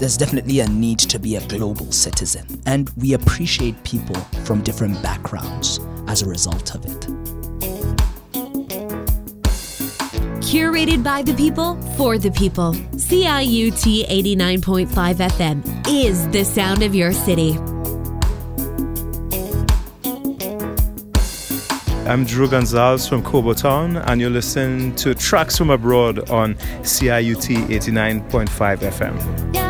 there's definitely a need to be a global citizen, and we appreciate people from different backgrounds as a result of it. Curated by the people, for the people. CIUT 89.5 FM is the sound of your city. I'm Drew Gonzalez from Kobotown, and you're listening to Tracks from Abroad on CIUT 89.5 FM.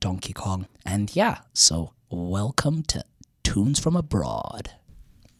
Donkey Kong. And yeah, so welcome to Tunes from Abroad.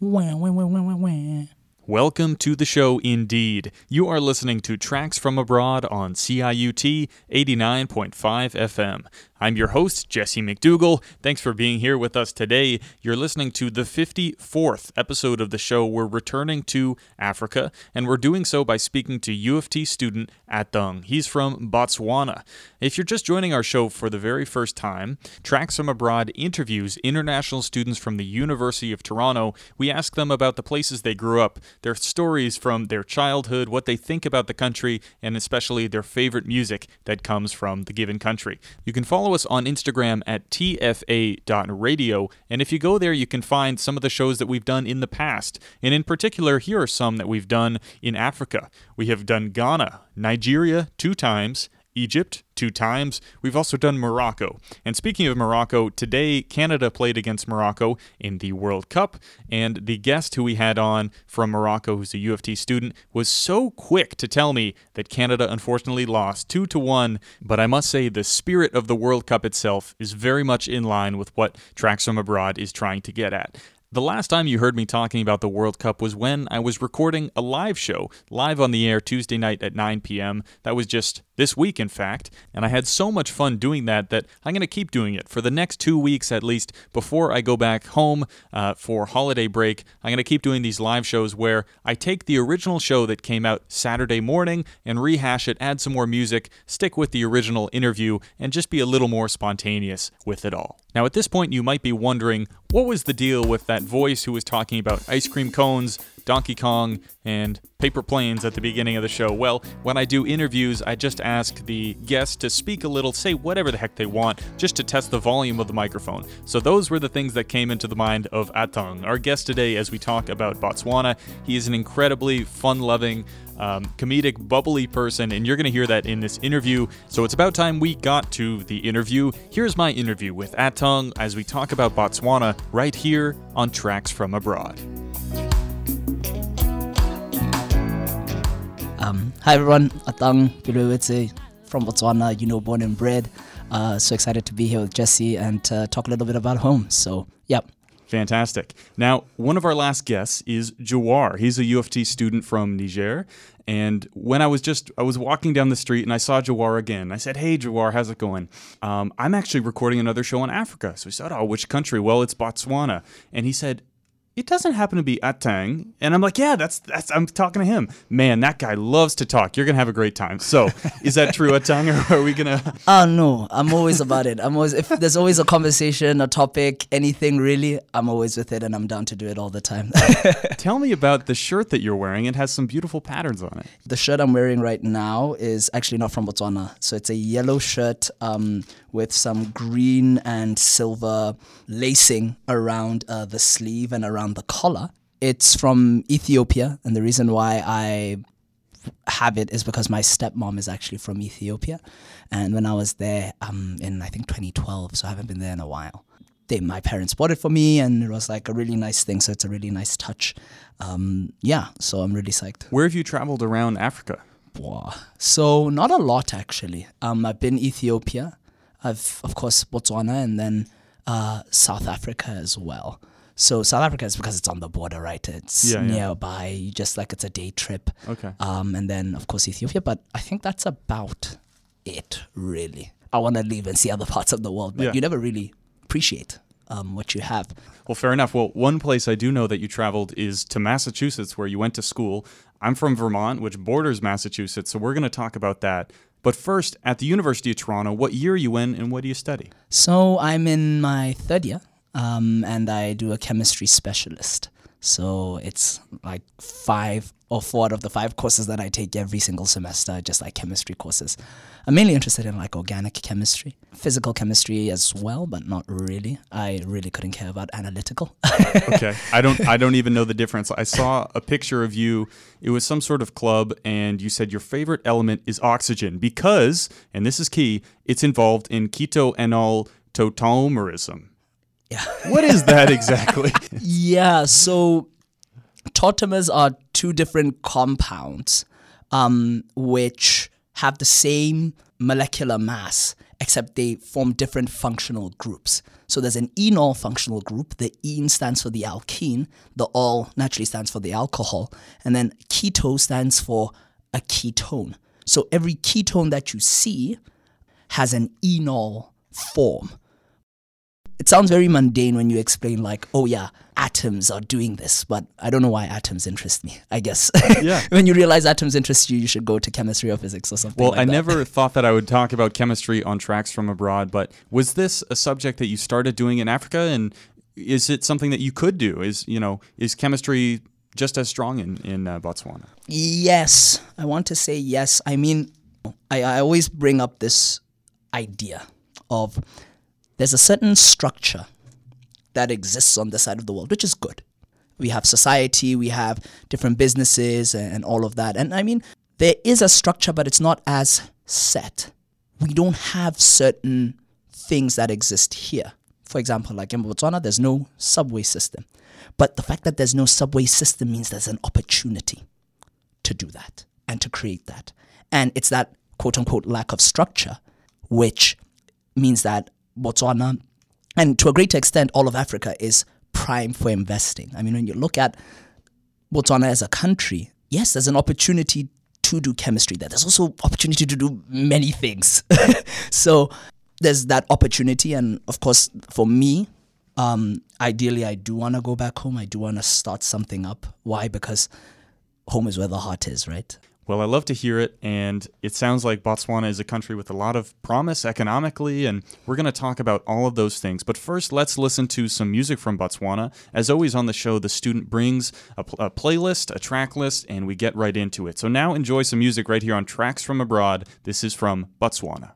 Wah, wah, wah, Welcome to the show indeed. You are listening to Tracks from Abroad on CIUT 89.5 FM. I'm your host, Jesse McDougall. Thanks for being here with us today. You're listening to the 54th episode of the show. We're returning to Africa, and we're doing so by speaking to U of T student Atang. He's from Botswana. If you're just joining our show for the very first time, Tracks from Abroad interviews international students from the University of Toronto. We ask them about the places they grew up, their stories from their childhood, what they think about the country, and especially their favorite music that comes from the given country. You can follow follow us on Instagram at tfa.radio. And if you go there, you can find some of the shows that we've done in the past. And in particular, here are some that we've done in Africa. We have done Ghana, Nigeria two times, Egypt two times. We've also done Morocco. And speaking of Morocco, today Canada played against Morocco in the World Cup. And the guest who we had on from Morocco, who's a U of T student, was so quick to tell me that Canada unfortunately lost 2 to 1. But I must say, the spirit of the World Cup itself is very much in line with what Tracks from Abroad is trying to get at. The last time you heard me talking about the World Cup was when I was recording a live show, live on the air Tuesday night at 9 p.m. That was just this week, in fact, and I had so much fun doing that that I'm going to keep doing it for the next two weeks at least before I go back home uh, for holiday break. I'm going to keep doing these live shows where I take the original show that came out Saturday morning and rehash it, add some more music, stick with the original interview, and just be a little more spontaneous with it all. Now, at this point, you might be wondering what was the deal with that voice who was talking about ice cream cones, Donkey Kong, and paper planes at the beginning of the show. Well, when I do interviews, I just ask the guests to speak a little, say whatever the heck they want, just to test the volume of the microphone. So those were the things that came into the mind of Atang, our guest today as we talk about Botswana. He is an incredibly fun loving, um, comedic, bubbly person, and you're going to hear that in this interview. So it's about time we got to the interview. Here's my interview with Atang as we talk about Botswana right here on Tracks from Abroad. Um, hi everyone, Atang Piluwitse from Botswana, you know, born and bred. Uh, so excited to be here with Jesse and uh, talk a little bit about home. So, yep. Fantastic. Now, one of our last guests is Jawar. He's a UFT student from Niger. And when I was just, I was walking down the street and I saw Jawar again. I said, Hey, Jawar, how's it going? Um, I'm actually recording another show in Africa. So he said, Oh, which country? Well, it's Botswana. And he said, it doesn't happen to be Atang. And I'm like, yeah, that's that's I'm talking to him. Man, that guy loves to talk. You're gonna have a great time. So is that true, Atang, or are we gonna Oh no, I'm always about it. I'm always if there's always a conversation, a topic, anything really, I'm always with it and I'm down to do it all the time. tell me about the shirt that you're wearing? It has some beautiful patterns on it. the shirt I'm wearing right now is actually not from Botswana. So it's a yellow shirt um, with some green and silver lacing around uh, the sleeve and around the collar. It's from Ethiopia, and the reason why I have it is because my stepmom is actually from Ethiopia, and when I was there um, in I think 2012, so I haven't been there in a while. They, my parents bought it for me, and it was like a really nice thing. So it's a really nice touch. Um, yeah, so I'm really psyched. Where have you traveled around Africa? Wow. So not a lot actually. Um, I've been Ethiopia, I've of course Botswana, and then uh, South Africa as well. So South Africa is because it's on the border, right? It's Yeah, yeah. nearby. You just like it's a day trip. Okay. Um, and then of course Ethiopia, but I think that's about it really. I want to leave and see other parts of the world, but Yeah. you never really appreciate um, what you have. Well, fair enough. Well, one place I do know that you traveled is to Massachusetts, where you went to school. I'm from Vermont, which borders Massachusetts, so we're going to talk about that. But first, at the University of Toronto, what year are you in and what do you study? So I'm in my third year, um, and I do a chemistry specialist. So it's like five or four out of the five courses that I take every single semester, just like chemistry courses. I'm mainly interested in like organic chemistry, physical chemistry as well, but not really. I really couldn't care about analytical. Okay. I don't I don't even know the difference. I saw a picture of you. It was some sort of club and you said your favorite element is oxygen because, and this is key, it's involved in keto-enol tautomerism. Yeah. What is that exactly? Yeah, so tautomers are two different compounds um, which have the same molecular mass, except they form different functional groups. So there's an enol functional group. The ene stands for the alkene, the ol naturally stands for the alcohol, and then keto stands for a ketone. So every ketone that you see has an enol form it sounds very mundane when you explain like oh yeah atoms are doing this but i don't know why atoms interest me i guess Yeah. when you realize atoms interest you you should go to chemistry or physics or something Well, like I that. never thought that I would talk about chemistry on tracks from abroad, but was this a subject that you started doing in Africa and is it something that you could do? Is, you know, is chemistry just as strong in in uh, Botswana? yes i want to say yes i mean I, I always bring up this idea of there's a certain structure that exists on this side of the world which is good we have society we have different businesses and all of that and i mean there is a structure but it's not as set we don't have certain things that exist here. For example, like in Botswana, there's no subway system. But the fact that there's no subway system means there's an opportunity to do that and to create that. And it's that quote unquote lack of structure, which means that Botswana, and to a greater extent, all of Africa is prime for investing. I mean, when you look at Botswana as a country, yes, there's an opportunity to do chemistry there. There's also opportunity to do many things. so there's that opportunity, and of course, for me, um, ideally, I do want to go back home. I do want to start something up. Why? Because home is where the heart is, right? Well, I love to hear it, and it sounds like Botswana is a country with a lot of promise economically, and we're going to talk about all of those things. But first, let's listen to some music from Botswana. As always on the show, the student brings a, pl- a playlist, a track list, and we get right into it. So now enjoy some music right here on Tracks from Abroad. This is from Botswana.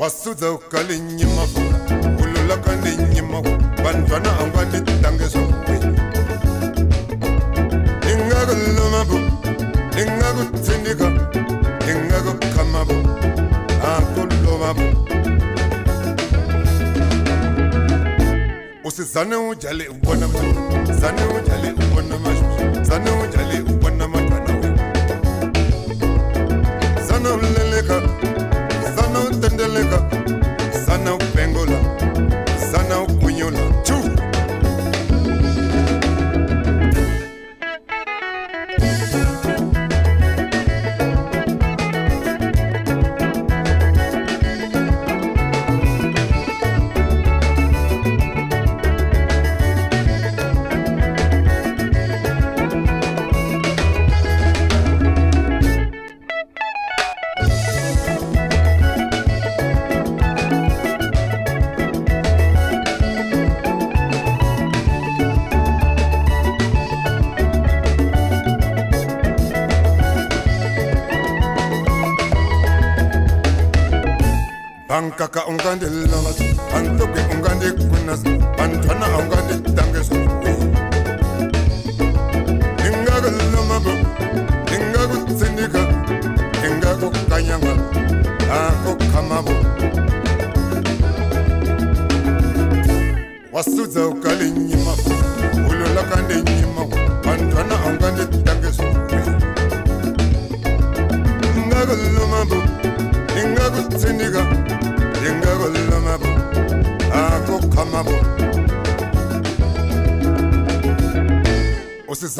wasudza ukalinyimafo ululaka ninyimako bantwana anganitangezokwe ningakulumabo ningakutsindika ningakukamabo akulumabo. Usizane ujale ubona zane ujale ubona mashu zane ujale ubona matwana we zana uleleka tendeleka sana upengola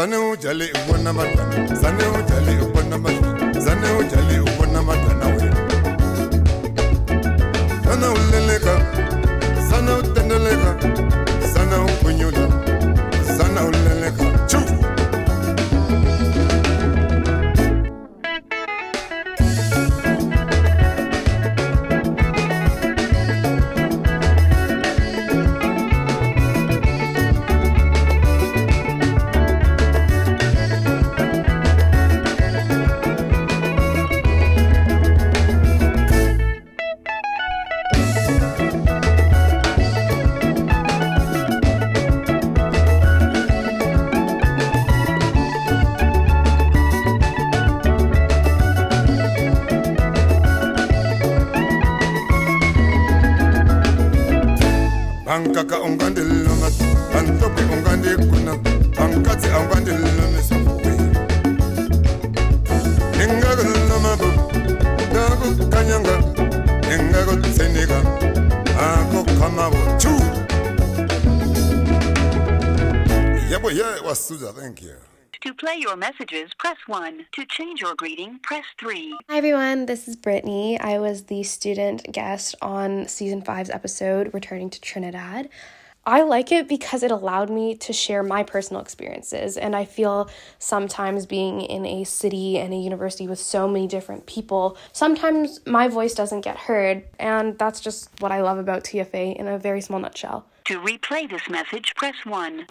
usizane ujale ubona madana zane ujale ubona madana zane ujale ubona madana we sana uleleka sana Play your messages, press 1. To change your greeting, press 3. Hi everyone, this is Brittany. I was the student guest on season 5's episode, Returning to Trinidad. I like it because it allowed me to share my personal experiences, and I feel sometimes being in a city and a university with so many different people, sometimes my voice doesn't get heard, and that's just what I love about TFA in a very small nutshell. To replay this message, press 1.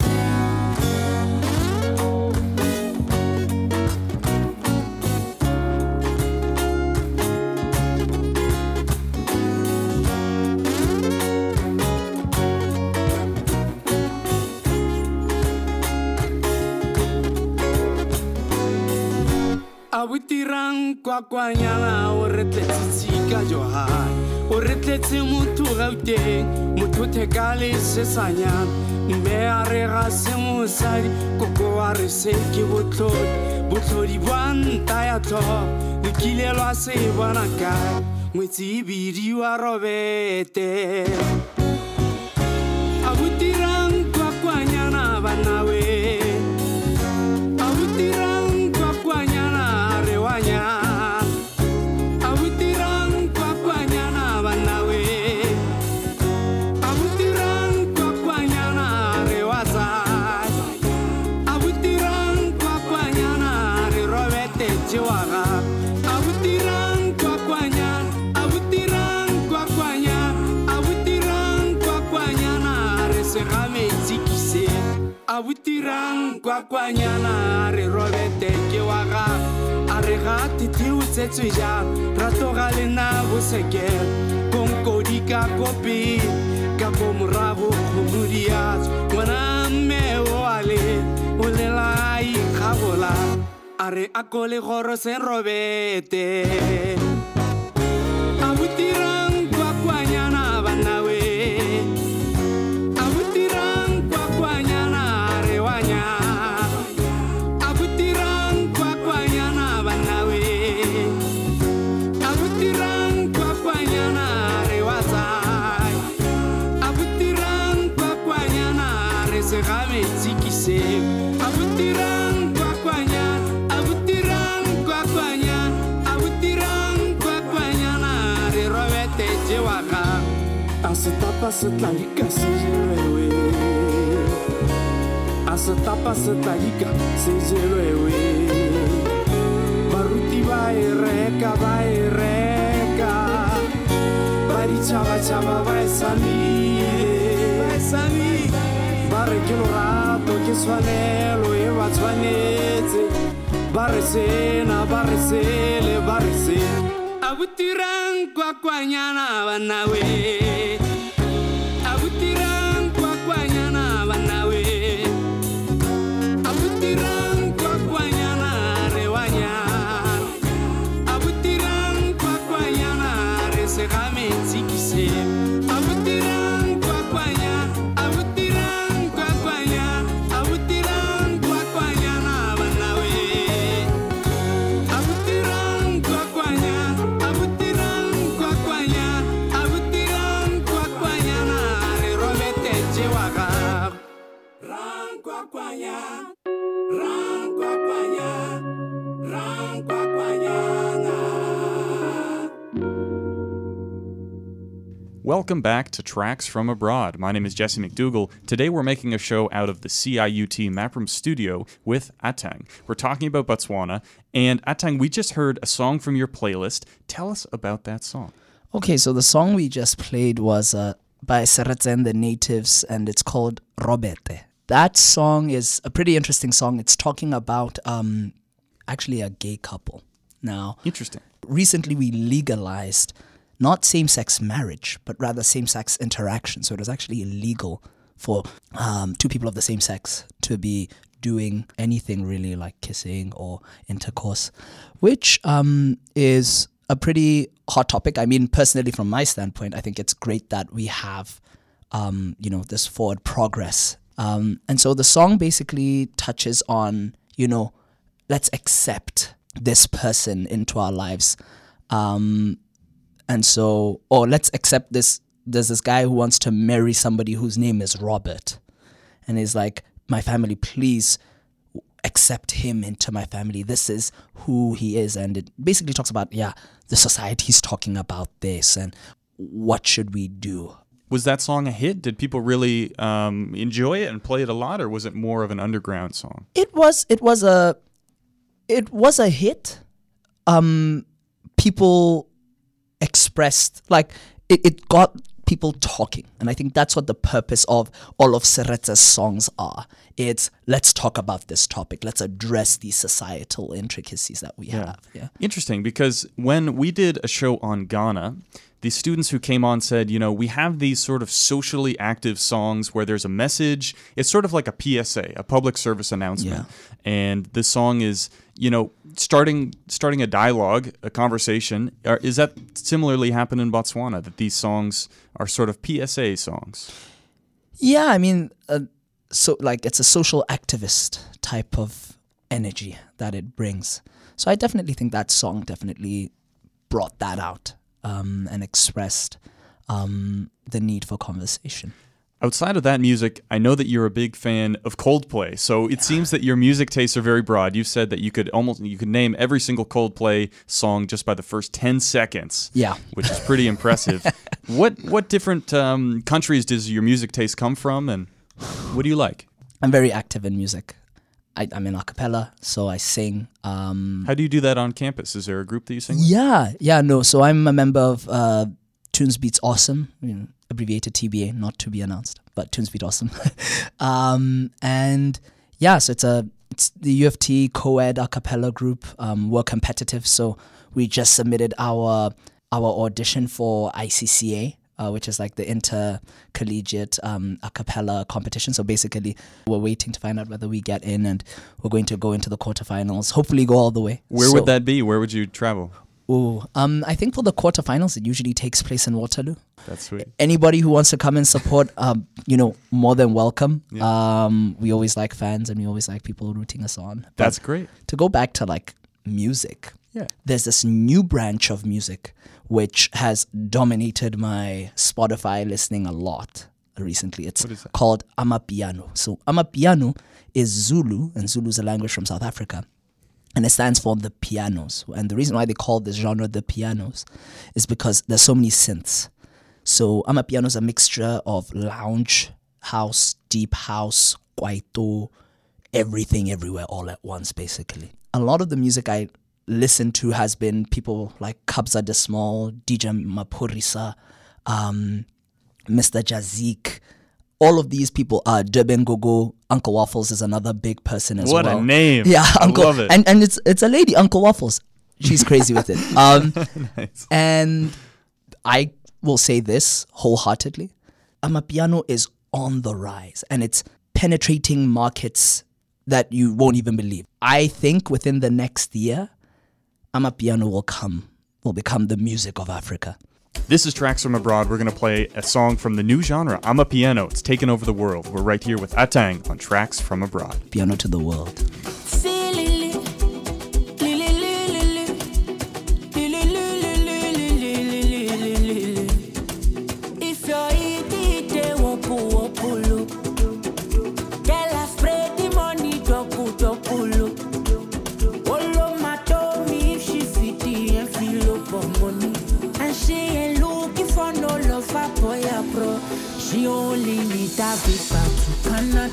abutiran kuakuanyala horretetzi zika joa horretetzi mutu gaute mutu tekali zezainan beharre gazen muzari koko harri zeiki butlot butlori buan taiato ikileloa zei banakai muitzi biriua robete botirang kwakwanyana re robete ke wa ga. A re ga tete o tsetswe jang ratoga lena bosekele konkodi ka kopi ka ko morago kgomodiatso ngwana mme o a le o lela a ikgagola a re a ko legoro se robete tapa se tladika se jelwewe baruti ba e reka ba e reka. Ba ditšhabatšhaba ba e samile. Ba re ke lorato ke tshwanelo e ba tshwanetse. Ba re sena ba re sele ba re sele a botirang kwakwanyana banawe Welcome back to Tracks from Abroad. My name is Jesse McDougall. Today we're making a show out of the CIUT Mapram studio with Atang. We're talking about Botswana. And Atang, we just heard a song from your playlist. Tell us about that song. Okay, so the song we just played was uh, by Sereetsi and the Natives, and it's called Robete. That song is a pretty interesting song. It's talking about um, actually a gay couple. Now, Interesting. recently we legalized not same sex marriage, but rather same sex interaction. So it was actually illegal for um, two people of the same sex to be doing anything really like kissing or intercourse, which um, is a pretty hot topic. I mean, personally, from my standpoint, I think it's great that we have, um, you know, this forward progress. Um, and so the song basically touches on, you know, let's accept this person into our lives. Um, and so, or let's accept this. There's this guy who wants to marry somebody whose name is Robert. And he's like, my family, please accept him into my family. This is who he is. And it basically talks about, yeah, the society's talking about this and what should we do? Was that song a hit? Did people really um, enjoy it and play it a lot, or was it more of an underground song? It was it was a it was a hit. Um people expressed like it, it got people talking. And I think that's what the purpose of all of Sereetsi's songs are. It's let's talk about this topic. Let's address these societal intricacies that we have. Yeah. Interesting, because when we did a show on Ghana, the students who came on said, you know, we have these sort of socially active songs where there's a message. It's sort of like a PSA, a public service announcement. And this song is, you know, starting starting a dialogue, a conversation. Is that similarly happened in Botswana that these songs are sort of PSA songs? Yeah, I mean, uh, so like it's a social activist type of energy that it brings. So I definitely think that song definitely brought that out um, and expressed um, the need for conversation. Outside of that music, I know that you're a big fan of Coldplay. So it seems that your music tastes are very broad. You've said that you could almost you could name every single Coldplay song just by the first 10 seconds. Yeah. Which is pretty impressive. what what different um, countries does your music taste come from and what do you like? I'm very active in music. I, I'm in a cappella, so I sing. Um, How do you do that on campus? Is there a group that you sing with? yeah, yeah, no. So I'm a member of uh, Tunes Beats Awesome, you know, abbreviated TBA, not to be announced, but Tunes Beat Awesome. um, and yeah, so it's a it's the U of T co-ed a cappella group. Um, we're competitive, so we just submitted our our audition for ICCA. Uh, which is like the intercollegiate um, a cappella competition. So basically, we're waiting to find out whether we get in, and we're going to go into the quarterfinals. Hopefully, go all the way. Where So- would that be? Where would you travel? Ooh, um, I think for the quarterfinals, it usually takes place in Waterloo. That's sweet. Anybody who wants to come and support, um, you know, more than welcome. Um, we always like fans and we always like people rooting us on. But That's great. to go back to like music. Yeah. There's this new branch of music which has dominated my Spotify listening a lot recently. It's What is that? called Amapiano. So Amapiano is Zulu, and Zulu is a language from South Africa. And it stands for the pianos. And the reason why they call this genre the pianos is because there's so many synths. So Amapiano is a mixture of lounge, house, deep house, kwaito, everything everywhere all at once basically. A lot of the music I listen to has been people like Kabza De Small, DJ Maphorisa, um, Mr. JazziQ. All of these people are Durban Gogo. Uncle Waffles is another big person as well. What a name. Yeah, I Uncle. love it. And and it's it's a lady, Uncle Waffles. She's crazy with it. Um, and I will say this wholeheartedly: Amapiano is on the rise, and it's penetrating markets that you won't even believe. I think within the next year, Amapiano will come, will become the music of Africa. This is Tracks from Abroad. We're going to play a song from the new genre, Amapiano. It's taken over the world. We're right here with Atang on Tracks from Abroad. Piano to the world.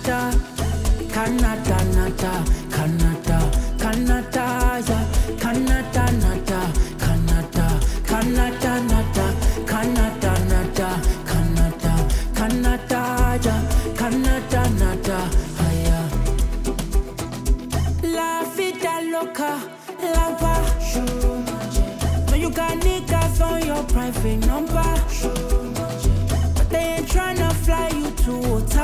Canada. Canada, nada, Canada, Canada, yeah. Canada, nada, Canada, Canada, nada, Canada, nada, Canada, Canada, yeah. Canada, nada, ah, yeah. La vida loca, lava. So you got niggas on your private number. But they ain't tryna fly you to Ottawa.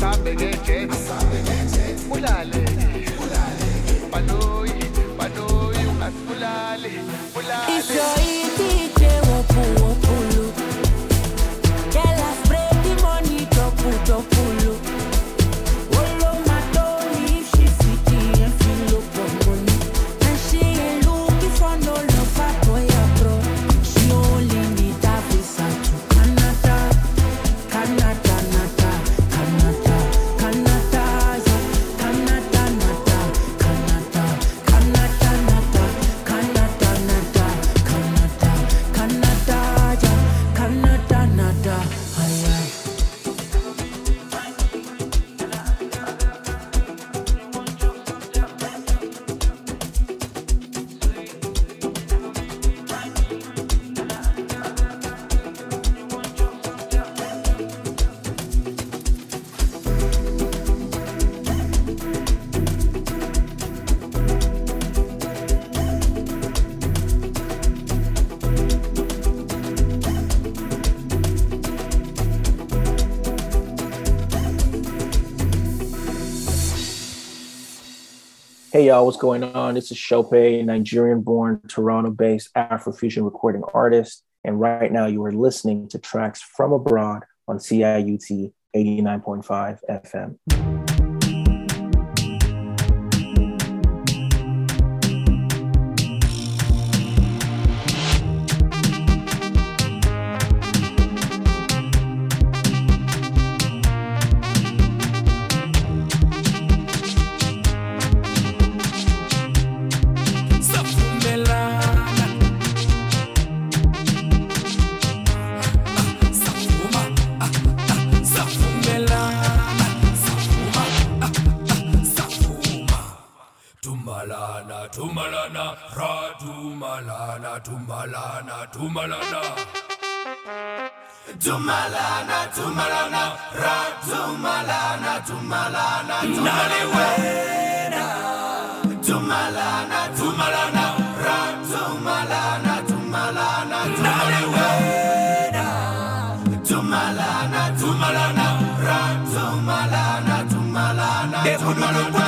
sambekece ulale y'all, what's going on? This is Chope, Nigerian born, Toronto based Afrofusion recording artist. And right now you are listening to tracks from abroad on CIUT 89.5 FM. Tumalana, Tumalana. Tumalana, Tumalana, Ra Tumalana, Tumalana, Tunalewena. Tumalana, Tumalana, Ra Tumalana, Tumalana, Tunalewena. Tumalana, Tumalana, Ra Tumalana, Tumalana, Tumalana.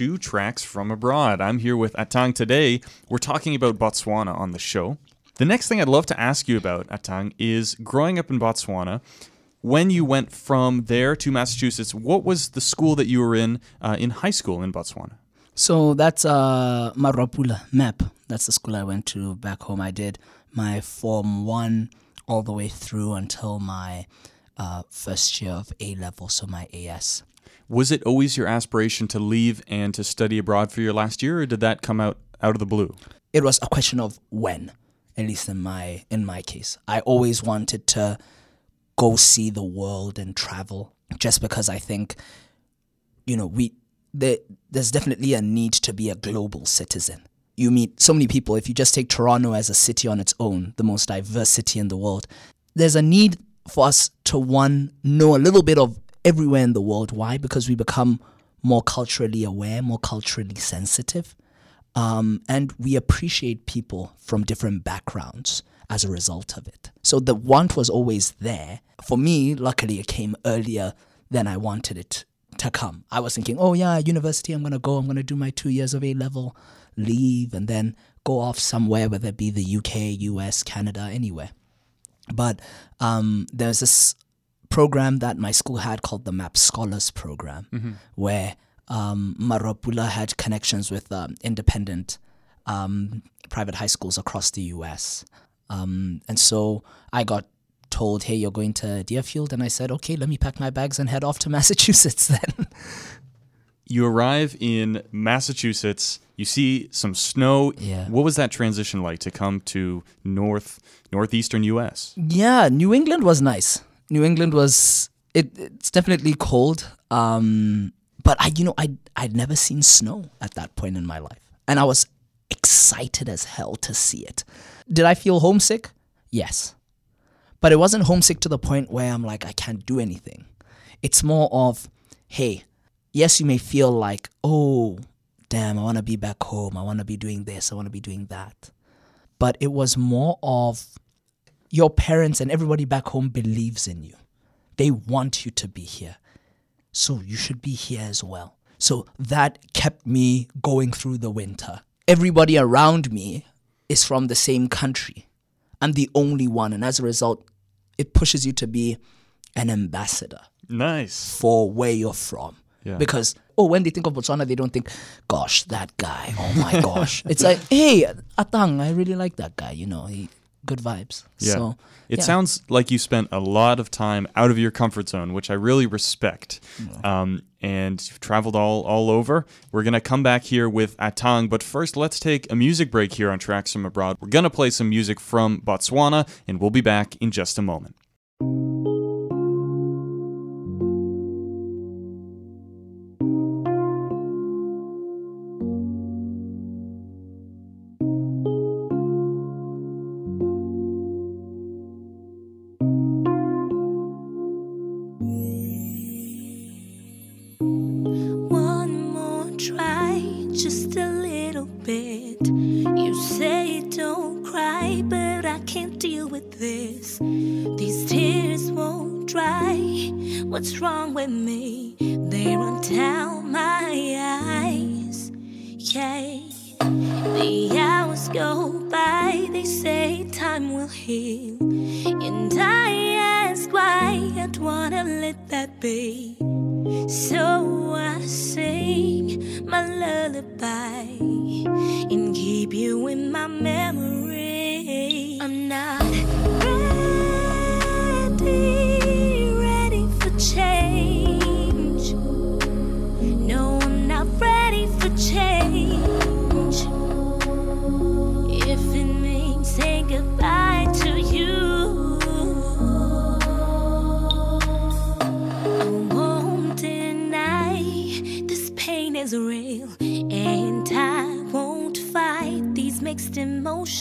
To Tracks from Abroad. I'm here with Atang today. We're talking about Botswana on the show. The next thing I'd love to ask you about, Atang, is growing up in Botswana. When you went from there to Massachusetts, what was the school that you were in uh, in high school in Botswana? So that's uh, MAP. That's the school I went to back home. I did my Form 1 all the way through until my uh, first year of A level, so my AS. Was it always your aspiration to leave and to study abroad for your last year, or did that come out out of the blue? It was a question of when, at least in my in my case. I always wanted to go see the world and travel, just because I think, you know, we there, there's definitely a need to be a global citizen. You meet so many people. If you just take Toronto as a city on its own, the most diverse city in the world, there's a need for us to one know a little bit of everywhere in the world. Why? Because we become more culturally aware, more culturally sensitive, um, and we appreciate people from different backgrounds as a result of it. So the want was always there. For me, luckily, it came earlier than I wanted it to come. I was thinking, oh yeah, university, I'm gonna go, I'm gonna do my two years of A level, leave, and then go off somewhere, whether it be the UK, US, Canada, anywhere. But um, there's this program that my school had called the MAP Scholars Program, Mhm. where um, Maru-a-Pula had connections with um, independent um, private high schools across the US. Um, and so I got told, hey, you're going to Deerfield. And I said, okay, let me pack my bags and head off to Massachusetts then. You arrive in Massachusetts. You see some snow. Yeah. What was that transition like to come to north northeastern U.S.? Yeah, New England was nice. New England was it, it's definitely cold. Um, but I you know I I'd never seen snow at that point in my life. And I was excited as hell to see it. Did I feel homesick? Yes. But it wasn't homesick to the point where I'm like I can't do anything. It's more of hey, yes you may feel like oh damn I want to be back home. I want to be doing this. I want to be doing that. But it was more of your parents and everybody back home believes in you. They want you to be here. So you should be here as well. So that kept me going through the winter. Everybody around me is from the same country. I'm the only one. And as a result, it pushes you to be an ambassador Nice. for where you're from. Yeah. Because, oh, when they think of Botswana, they don't think, gosh, that guy. Oh my gosh. it's like, hey, Atang, I really like that guy. You know, he good vibes. Yeah. So, it yeah. sounds like you spent a lot of time out of your comfort zone, which I really respect. Um, and you've traveled all, all over. We're going to come back here with Atang, but first let's take a music break here on Tracks from Abroad. We're going to play some music from Botswana, and we'll be back in just a moment.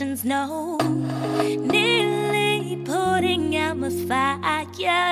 Emotions. No, nearly putting out my fire.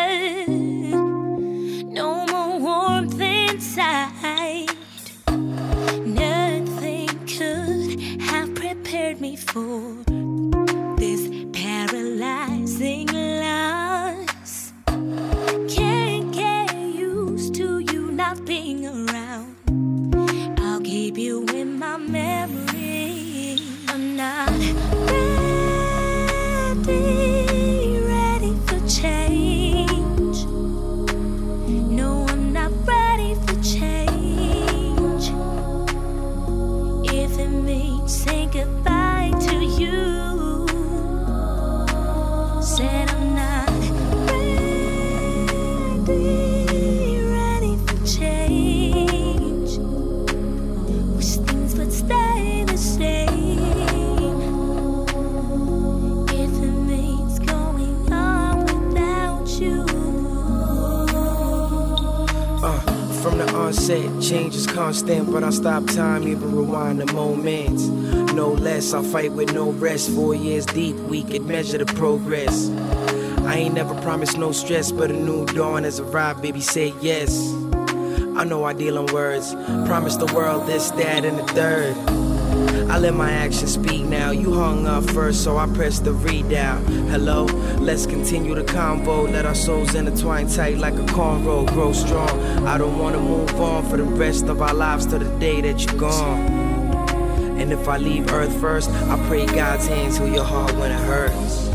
Rest. Four years deep, we can measure the progress. I ain't never promised no stress, but a new dawn has arrived, baby, say yes. I know I deal in words, promise the world this, that, and the third. I let my actions speak now. You hung up first, so I pressed the out. Hello, let's continue the convo. Let our souls intertwine tight like a cornrow, grow strong. I don't wanna move on for the rest of our lives to the day that you're gone. And if I leave Earth first, I pray God's hands heal your heart when it hurts.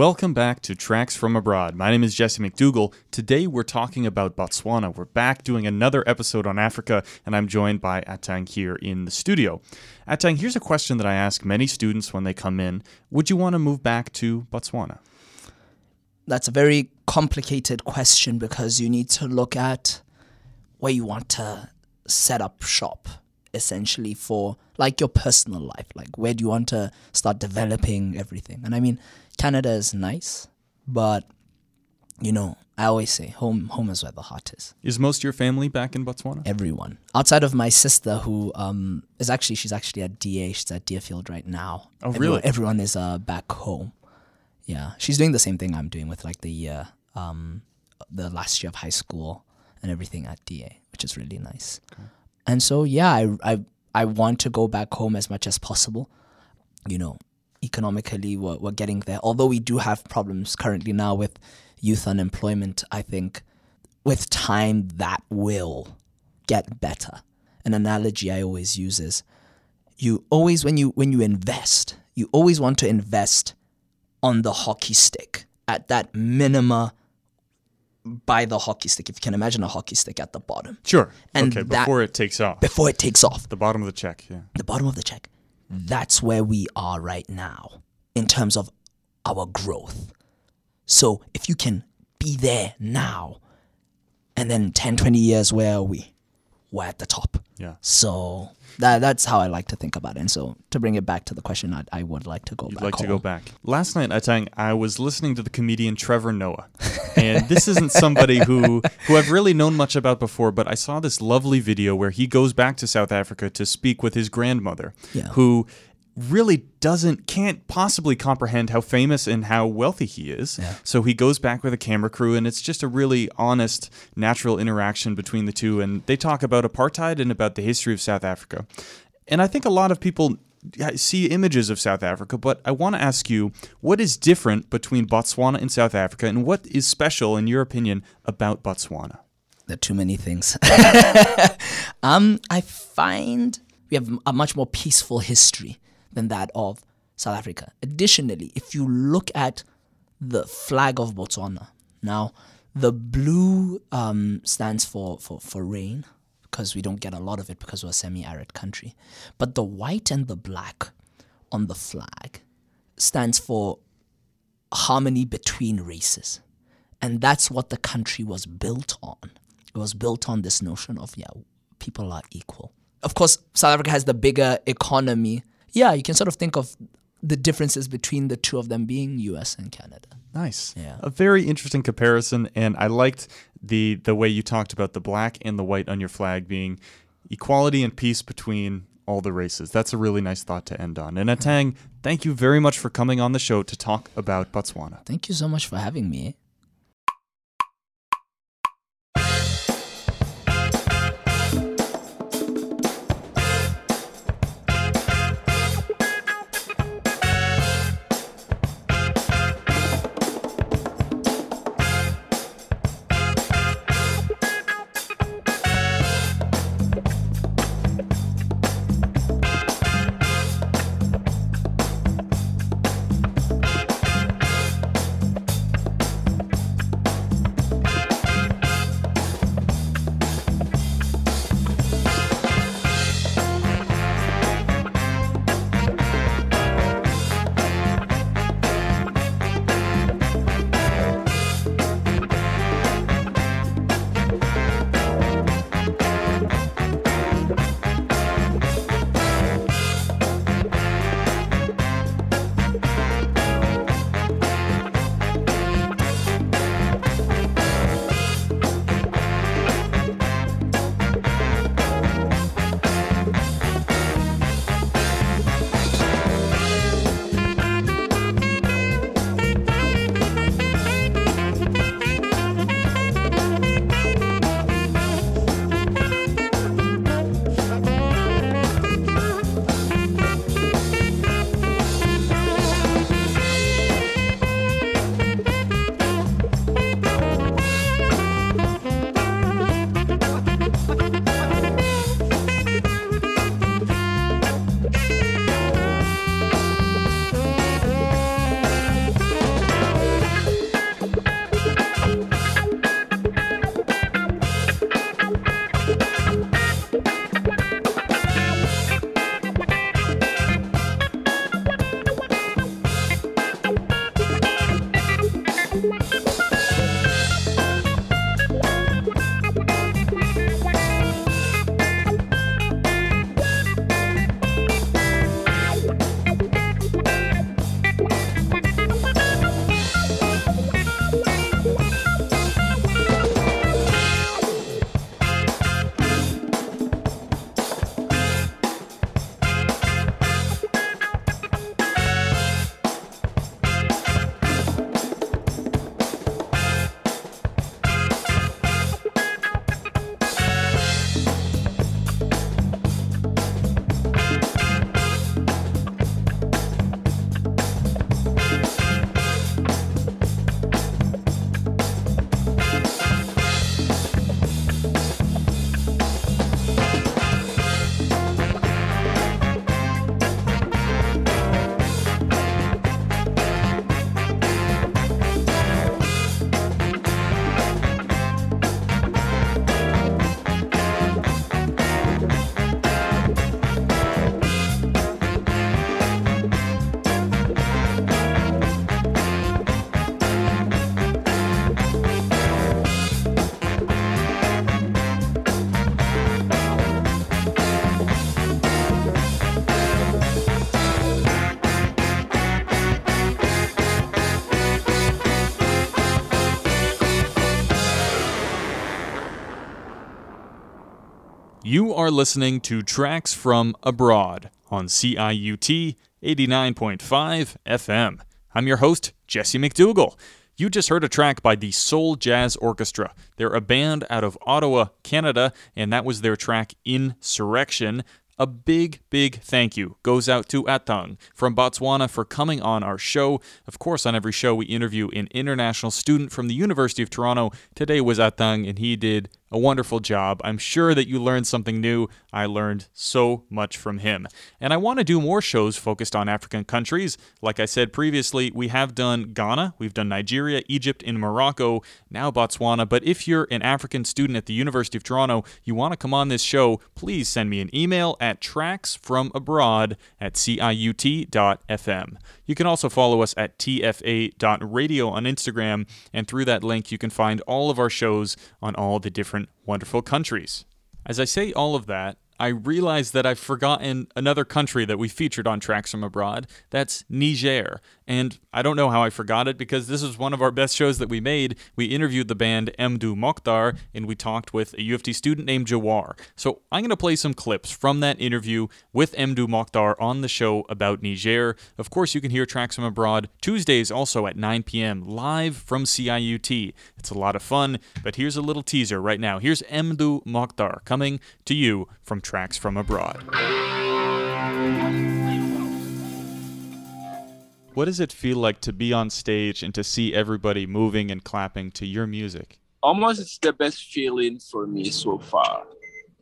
Welcome back to Tracks from Abroad. My name is Jesse McDougall. Today we're talking about Botswana. We're back doing another episode on Africa, and I'm joined by Atang here in the studio. Atang, here's a question that I ask many students when they come in Would you want to move back to Botswana? That's a very complicated question because you need to look at where you want to set up shop essentially for like your personal life like where do you want to start developing everything and i mean canada is nice but you know i always say home home is where the heart is. Is most of your family back in Botswana? everyone. Outside of my sister who um is actually she's actually at da she's at deerfield right now. Oh, everyone, really? everyone is uh back home. Yeah she's doing the same thing i'm doing with like the year um the last year of high school and everything at da which is really nice. And so yeah I, I i want to go back home as much as possible. You know economically we're, we're getting there although we do have problems currently now with youth unemployment i think with time that will get better an analogy i always use is you always when you when you invest you always want to invest on the hockey stick at that minima by the hockey stick if you can imagine a hockey stick at the bottom Sure. And okay, that- before it takes off. before it takes off The bottom of the check, yeah. the bottom of the check. That's where we are right now in terms of our growth. So if you can be there now, and then 10, 20 years, where are we? We're at the top. Yeah. So that, that's how I like to think about it. And so to bring it back to the question, I, I would like to go You'd back like to go back. Last night, Atang, I was listening to the comedian Trevor Noah. And this isn't somebody who, who I've really known much about before, but I saw this lovely video where he goes back to South Africa to speak with his grandmother, Yeah. who really doesn't, can't possibly comprehend how famous and how wealthy he is. So he goes back with a camera crew, and it's just a really honest, natural interaction between the two. And they talk about apartheid and about the history of South Africa. And I think a lot of people see images of South Africa, but I want to ask you what is different between Botswana and South Africa, and what is special, in your opinion, about Botswana? There are too many things. um, I find we have a much more peaceful history than that of South Africa. Additionally, if you look at the flag of Botswana, now the blue um, stands for, for, for rain because we don't get a lot of it because we're a semi arid country. But the white and the black on the flag stands for harmony between races. And that's what the country was built on. It was built on this notion of, yeah, people are equal. Of course, South Africa has the bigger economy. Yeah, you can sort of think of the differences between the two of them being US and Canada. Nice. Yeah. A very interesting comparison, and I liked the the way you talked about the black and the white on your flag being equality and peace between all the races. That's a really nice thought to end on. And Atang, thank you very much for coming on the show to talk about Botswana. Thank you so much for having me. You are listening to Tracks from Abroad on CIUT 89.5 FM. I'm your host, Jesse McDougall. You just heard a track by the Soul Jazz Orchestra. They're a band out of Ottawa, Canada, and that was their track Insurrection. A big, big thank you goes out to Atang from Botswana for coming on our show. Of course, on every show, we interview an international student from the University of Toronto. Today was Atang, and he did a wonderful job. I'm sure that you learned something new. I learned so much from him. And I want to do more shows focused on African countries. Like I said previously, we have done Ghana, we've done Nigeria, Egypt, and Morocco, now Botswana. But if you're an African student at the University of Toronto, you want to come on this show, please send me an email at tracksfromabroad at ciut.fm. You can also follow us at tfa.radio on Instagram, and through that link, you can find all of our shows on all the different wonderful countries. As I say all of that, I realize that I've forgotten another country that we featured on Tracks from Abroad. That's Niger. And I don't know how I forgot it because this is one of our best shows that we made. We interviewed the band Mdou Moctar and we talked with a U of T student named Jawar. So I'm going to play some clips from that interview with Mdou Moctar on the show about Niger. Of course, you can hear Tracks from Abroad Tuesdays also at 9 p.m. live from CIUT. It's a lot of fun, but here's a little teaser right now. Here's Mdou Moctar coming to you from Tracks from Abroad. What does it feel like to be on stage and to see everybody moving and clapping to your music? almost it's the best feeling for me so far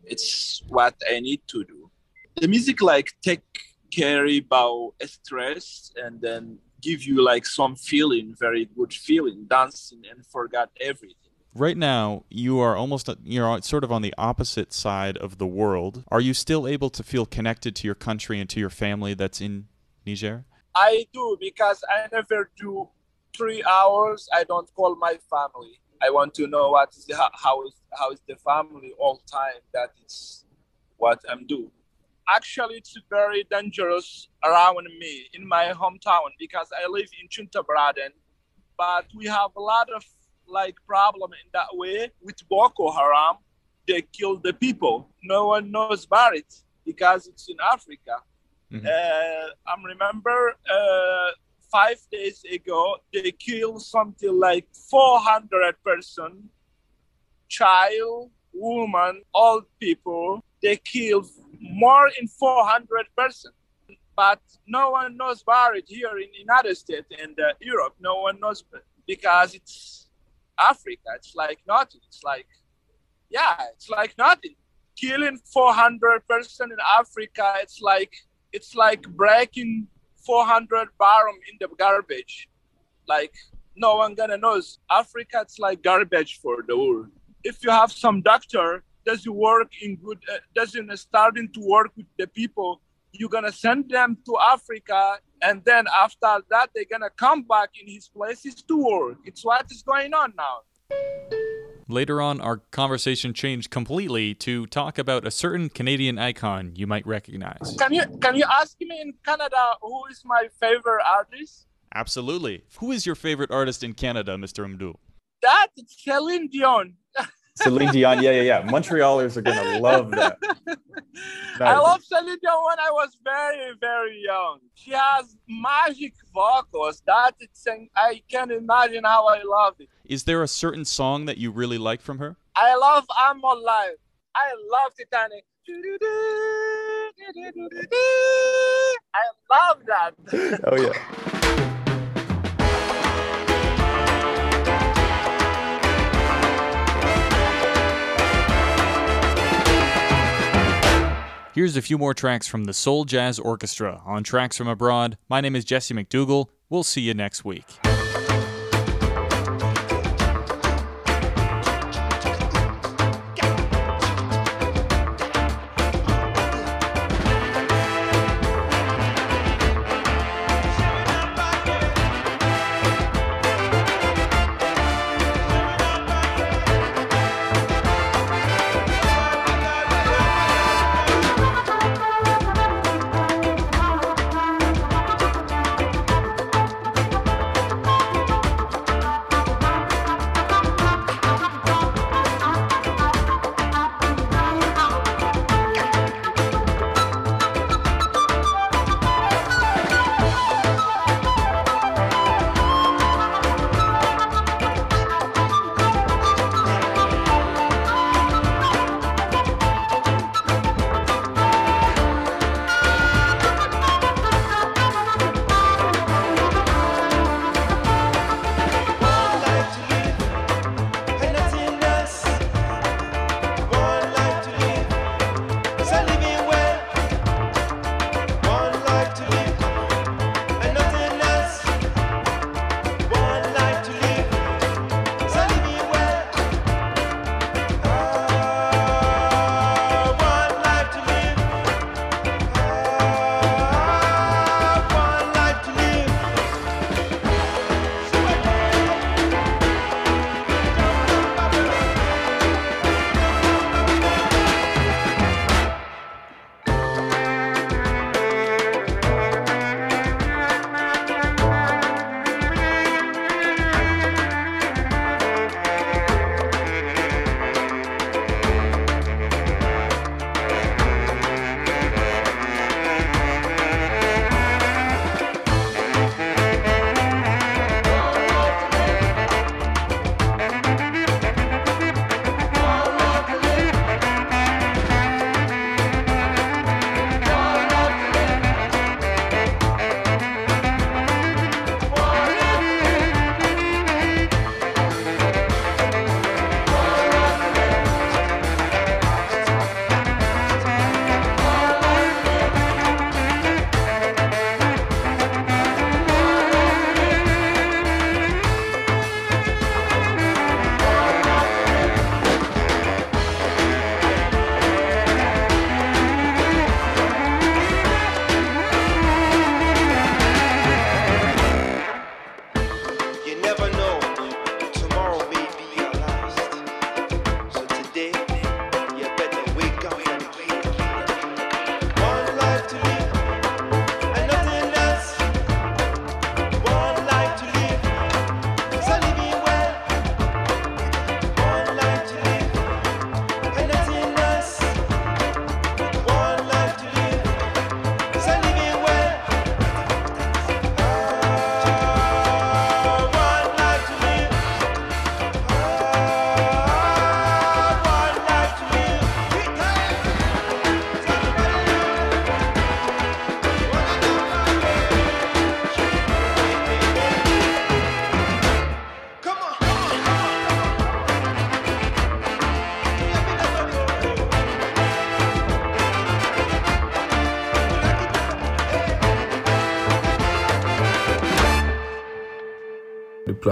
it's what i need to do the music like take care about stress and then give you like some feeling very good feeling dancing and forgot everything Right now, you are almost you're sort of on the opposite side of the world. Are you still able to feel connected to your country and to your family that's in Niger? I do because i never do three hours. I don't call my family. I want to know what is the, how, is how is the family all time. That is what i'm doing actually it's very dangerous around me in my hometown because i live in Tchintabaraden but we have a lot of like problem in that way with boko haram. They kill the people. No one knows about it because it's in africa uh, I remember uh, five days ago they killed something like 400 person, child, woman, old people. They killed more than 400 person. But no one knows about it here in United States and uh, Europe. No one knows because it's Africa. It's like nothing. It's like, yeah, it's like nothing. Killing 400 person in Africa, it's like it's like breaking 400 barrel in the garbage. Like no one gonna knows. Africa, it's like garbage for the world. If you have some doctor doesn't work in good, uh, doesn't starting to work with the people, you're gonna send them to Africa, and then after that they're gonna come back in his places to work. It's what is going on now. Later on, our conversation changed completely to talk about a certain Canadian icon you might recognize. Can you can you ask me in Canada who is my favorite artist? Absolutely. Who is your favorite artist in Canada, Mr. Mdou? That Celine Dion. Celine Dion, yeah, yeah, yeah. Montrealers are gonna love that. I love Celine Dion when I was very, very young. She has magic vocals. That it's I can't imagine how I love it. Is there a certain song that you really like from her? I love I'm Alive. I love Titanic. I love that. Oh yeah. Here's a few more tracks from the Soul Jazz Orchestra on Tracks from Abroad. My name is Jesse McDougall. We'll see you next week.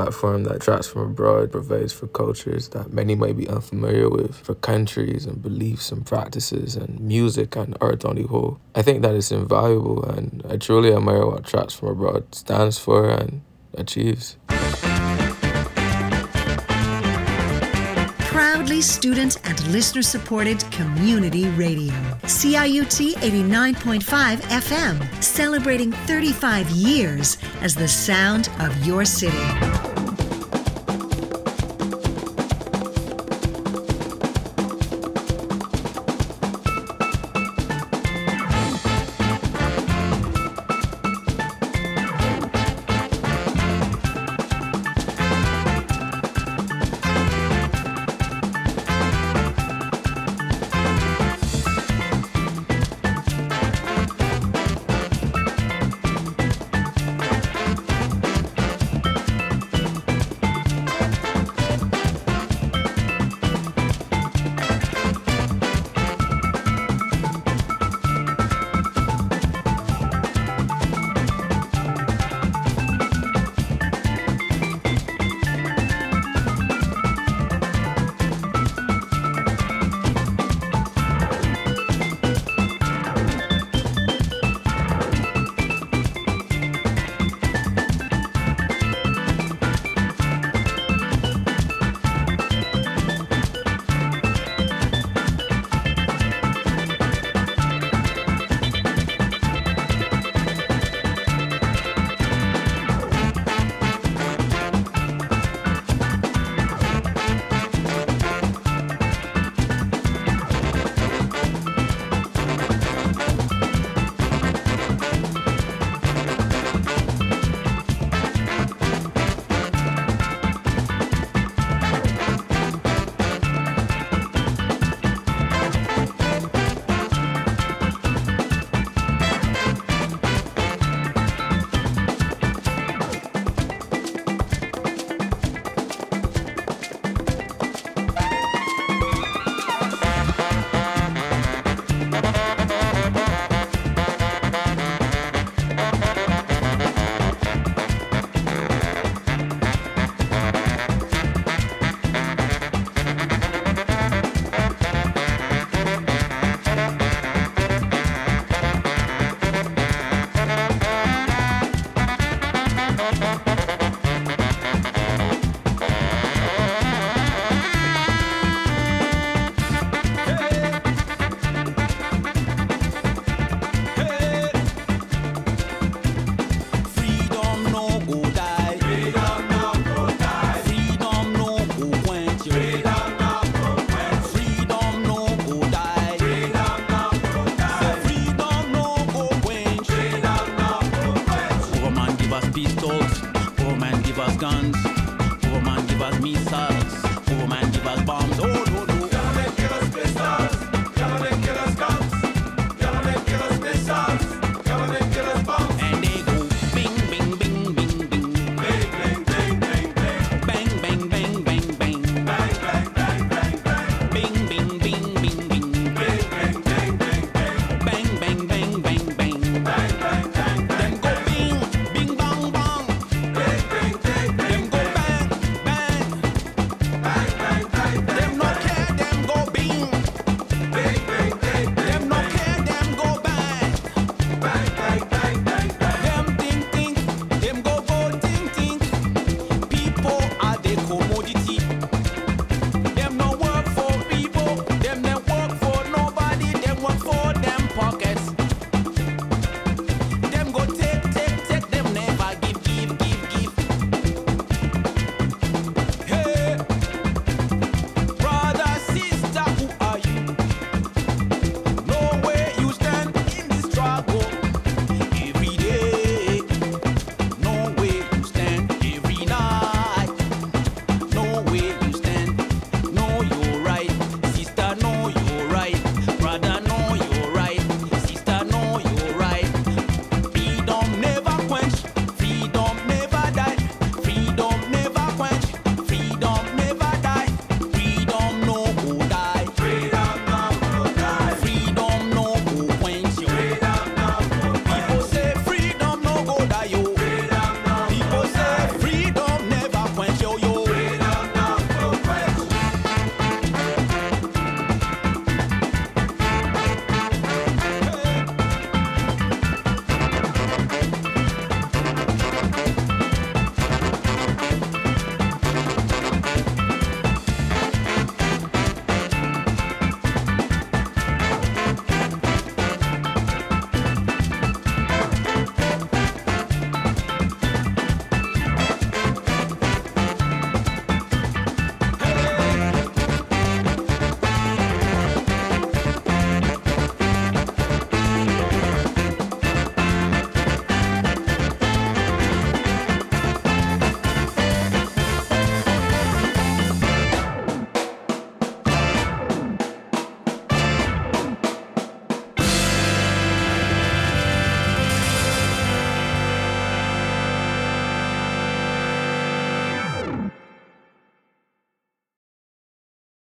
Platform that Tracks from Abroad provides for cultures that many might be unfamiliar with, for countries and beliefs and practices and music and art on the whole. I think that is invaluable and I truly admire what Tracks from Abroad stands for and achieves. Proudly student and listener supported community radio. CIUT 89.5 FM, celebrating 35 years as the sound of your city.